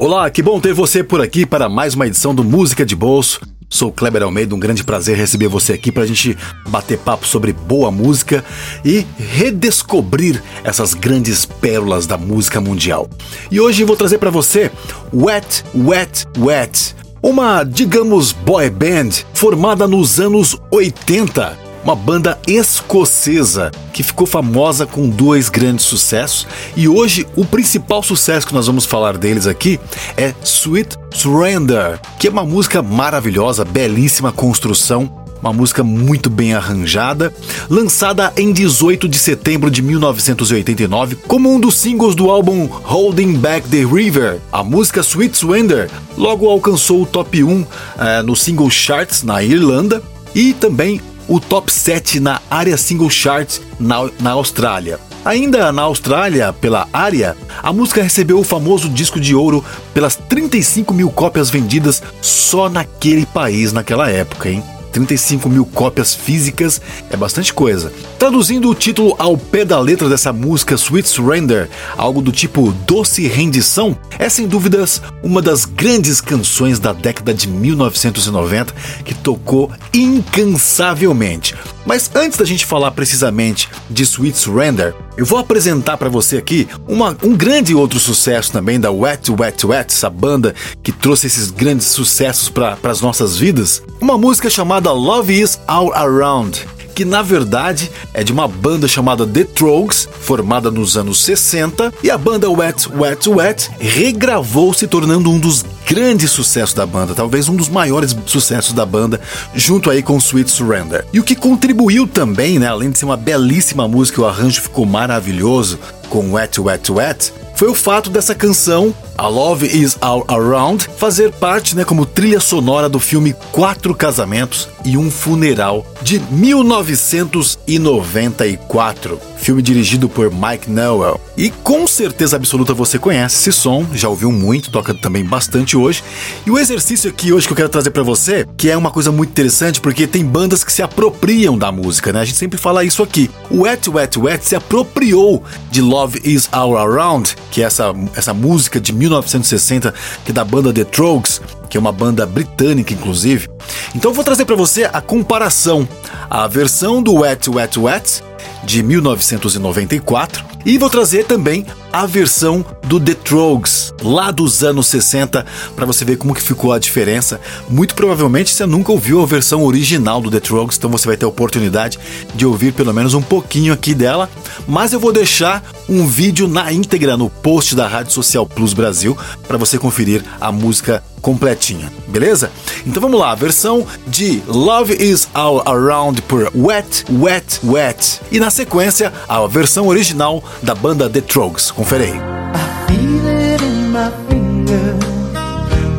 Olá, que bom ter você por aqui para mais uma edição do Música de Bolso. Sou Kleber Almeida, um grande prazer receber você aqui para a gente bater papo sobre boa música e redescobrir essas grandes pérolas da música mundial. E hoje vou trazer para você Wet, Wet, Wet, uma, digamos, boy band formada nos anos 80 uma banda escocesa que ficou famosa com dois grandes sucessos e hoje o principal sucesso que nós vamos falar deles aqui é Sweet Surrender, que é uma música maravilhosa, belíssima construção, uma música muito bem arranjada, lançada em 18 de setembro de 1989 como um dos singles do álbum Holding Back the River. A música Sweet Surrender logo alcançou o top 1 eh, no single charts na Irlanda e também o top 7 na área single chart na, na Austrália. Ainda na Austrália, pela área, a música recebeu o famoso disco de ouro pelas 35 mil cópias vendidas só naquele país naquela época, hein? 35 mil cópias físicas é bastante coisa. Traduzindo o título ao pé da letra dessa música Sweet Surrender, algo do tipo doce rendição, é sem dúvidas uma das grandes canções da década de 1990 que tocou incansavelmente. Mas antes da gente falar precisamente de Sweet Surrender, eu vou apresentar para você aqui uma, um grande outro sucesso também da Wet Wet Wet, essa banda que trouxe esses grandes sucessos para as nossas vidas. Uma música chamada Love Is All Around que na verdade é de uma banda chamada The Trogs, formada nos anos 60, e a banda Wet Wet Wet regravou se tornando um dos grandes sucessos da banda, talvez um dos maiores sucessos da banda, junto aí com Sweet Surrender. E o que contribuiu também, né, além de ser uma belíssima música, o arranjo ficou maravilhoso com Wet Wet Wet, foi o fato dessa canção, A Love Is All Around, fazer parte, né, como trilha sonora do filme Quatro Casamentos e um Funeral de 1994 filme dirigido por Mike Newell. E com certeza absoluta você conhece esse som, já ouviu muito, toca também bastante hoje. E o exercício aqui hoje que eu quero trazer para você, que é uma coisa muito interessante, porque tem bandas que se apropriam da música, né? A gente sempre fala isso aqui. O Wet Wet Wet se apropriou de Love Is All Around, que é essa, essa música de 1960, que é da banda The Trogs, que é uma banda britânica, inclusive. Então eu vou trazer para você a comparação. A versão do Wet Wet Wet de 1994 e vou trazer também a versão do The Trogs, lá dos anos 60, para você ver como que ficou a diferença. Muito provavelmente você nunca ouviu a versão original do The Trogs, então você vai ter a oportunidade de ouvir pelo menos um pouquinho aqui dela. Mas eu vou deixar um vídeo na íntegra no post da Rádio Social Plus Brasil para você conferir a música completinha, beleza? Então vamos lá, a versão de Love Is All Around por Wet, Wet, Wet. E na sequência, a versão original da banda The Trogs. Confere aí. I feel it in my finger,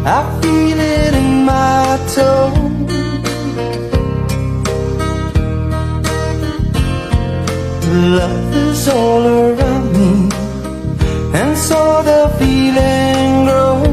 I feel it in my toe. Love is all around me, and so the feeling grows.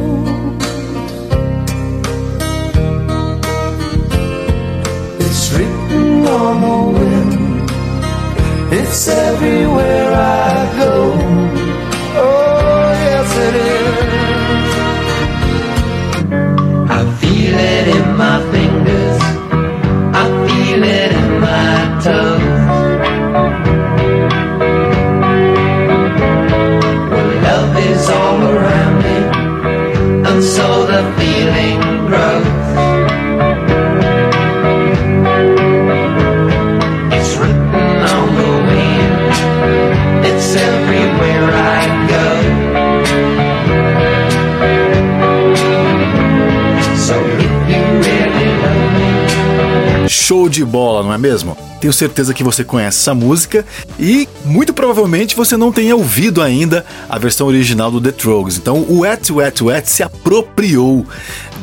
Show de bola, não é mesmo? Tenho certeza que você conhece essa música e muito provavelmente você não tenha ouvido ainda a versão original do The Trogs. Então o Wet Wet Wet se apropriou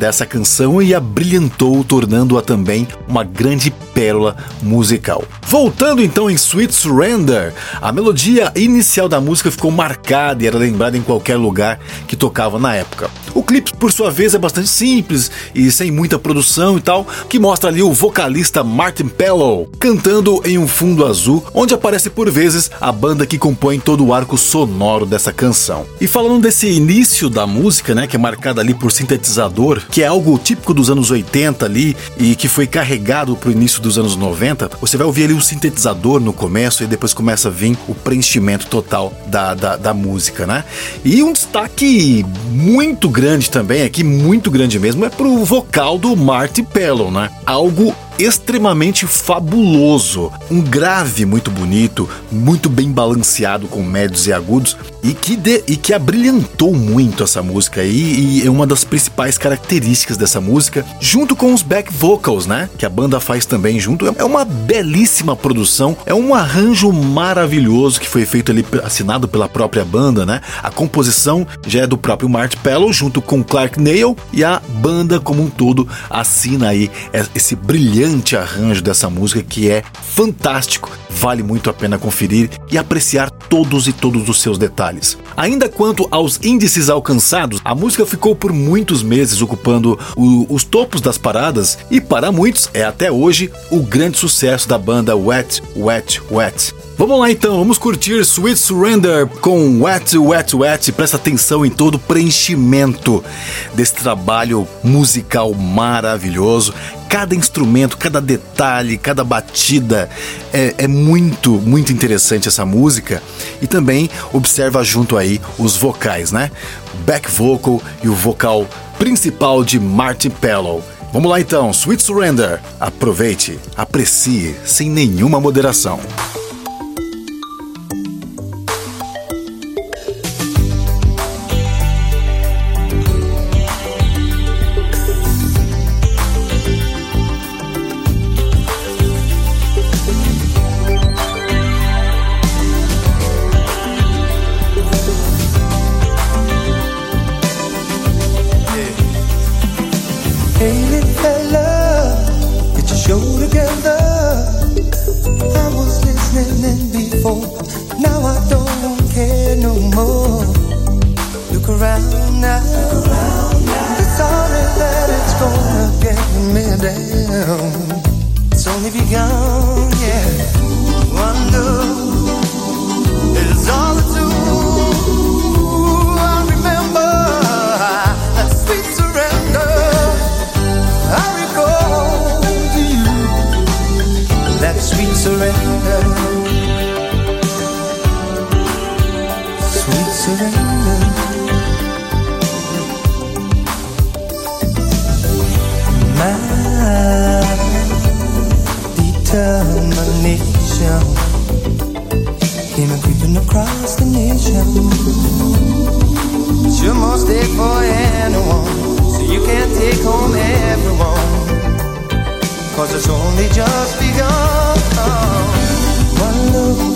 dessa canção e a brilhantou, tornando-a também uma grande pérola musical. Voltando então em Sweet Surrender, a melodia inicial da música ficou marcada e era lembrada em qualquer lugar que tocava na época. O clipe, por sua vez, é bastante simples e sem muita produção e tal, que mostra ali o vocalista Martin Pellow cantando em um fundo azul, onde aparece por vezes a banda que compõe todo o arco sonoro dessa canção. E falando desse início da música, né, que é marcada ali por sintetizador, que é algo típico dos anos 80 ali e que foi carregado pro início dos anos 90, você vai ouvir ali um sintetizador no começo e depois começa a vir o preenchimento total da, da, da música, né? E um destaque muito grande também, aqui muito grande mesmo, é pro vocal do Marty Pellow, né? Algo extremamente fabuloso. Um grave muito bonito, muito bem balanceado com médios e agudos e que, de, e que abrilhantou muito essa música aí e é uma das principais características dessa música, junto com os back vocals, né? Que a banda faz também junto. É uma belíssima produção, é um arranjo maravilhoso que foi feito ali, assinado pela própria banda, né? A composição já é do próprio Mart Pellow junto com Clark Nail e a banda como um todo assina aí esse brilhante brilhante arranjo dessa música que é fantástico, vale muito a pena conferir e apreciar todos e todos os seus detalhes. Ainda quanto aos índices alcançados, a música ficou por muitos meses ocupando o, os topos das paradas e para muitos é até hoje o grande sucesso da banda Wet, Wet, Wet. Vamos lá então, vamos curtir Sweet Surrender com Wet, Wet, Wet. Presta atenção em todo o preenchimento desse trabalho musical maravilhoso cada instrumento, cada detalhe, cada batida. É, é, muito, muito interessante essa música. E também observa junto aí os vocais, né? Back vocal e o vocal principal de Martin Pellow. Vamos lá então, Sweet Surrender. Aproveite, aprecie sem nenhuma moderação. together. I was listening before, now I don't care no more. Look around now, it's down. It's only begun. only just begun. One look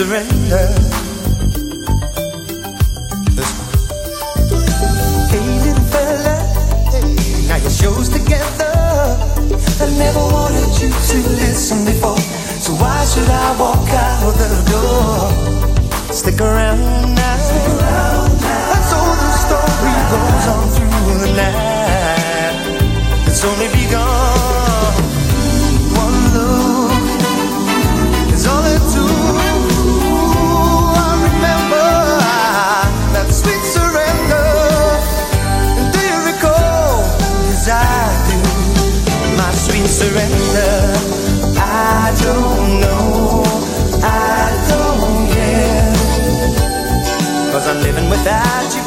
surrender.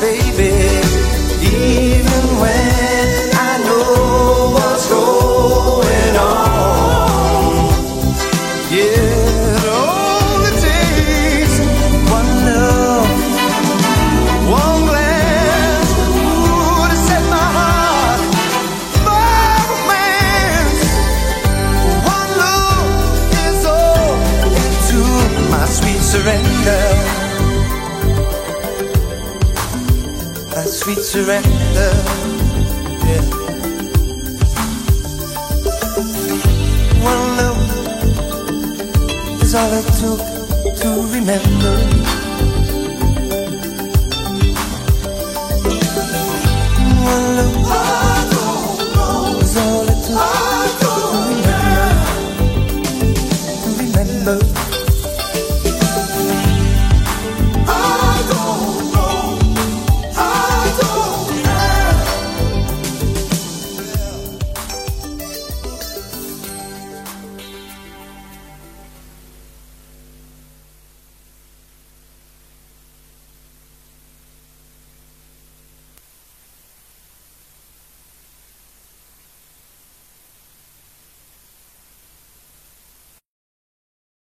Baby. Sweet surrender. Yeah. One look is all it took to remember.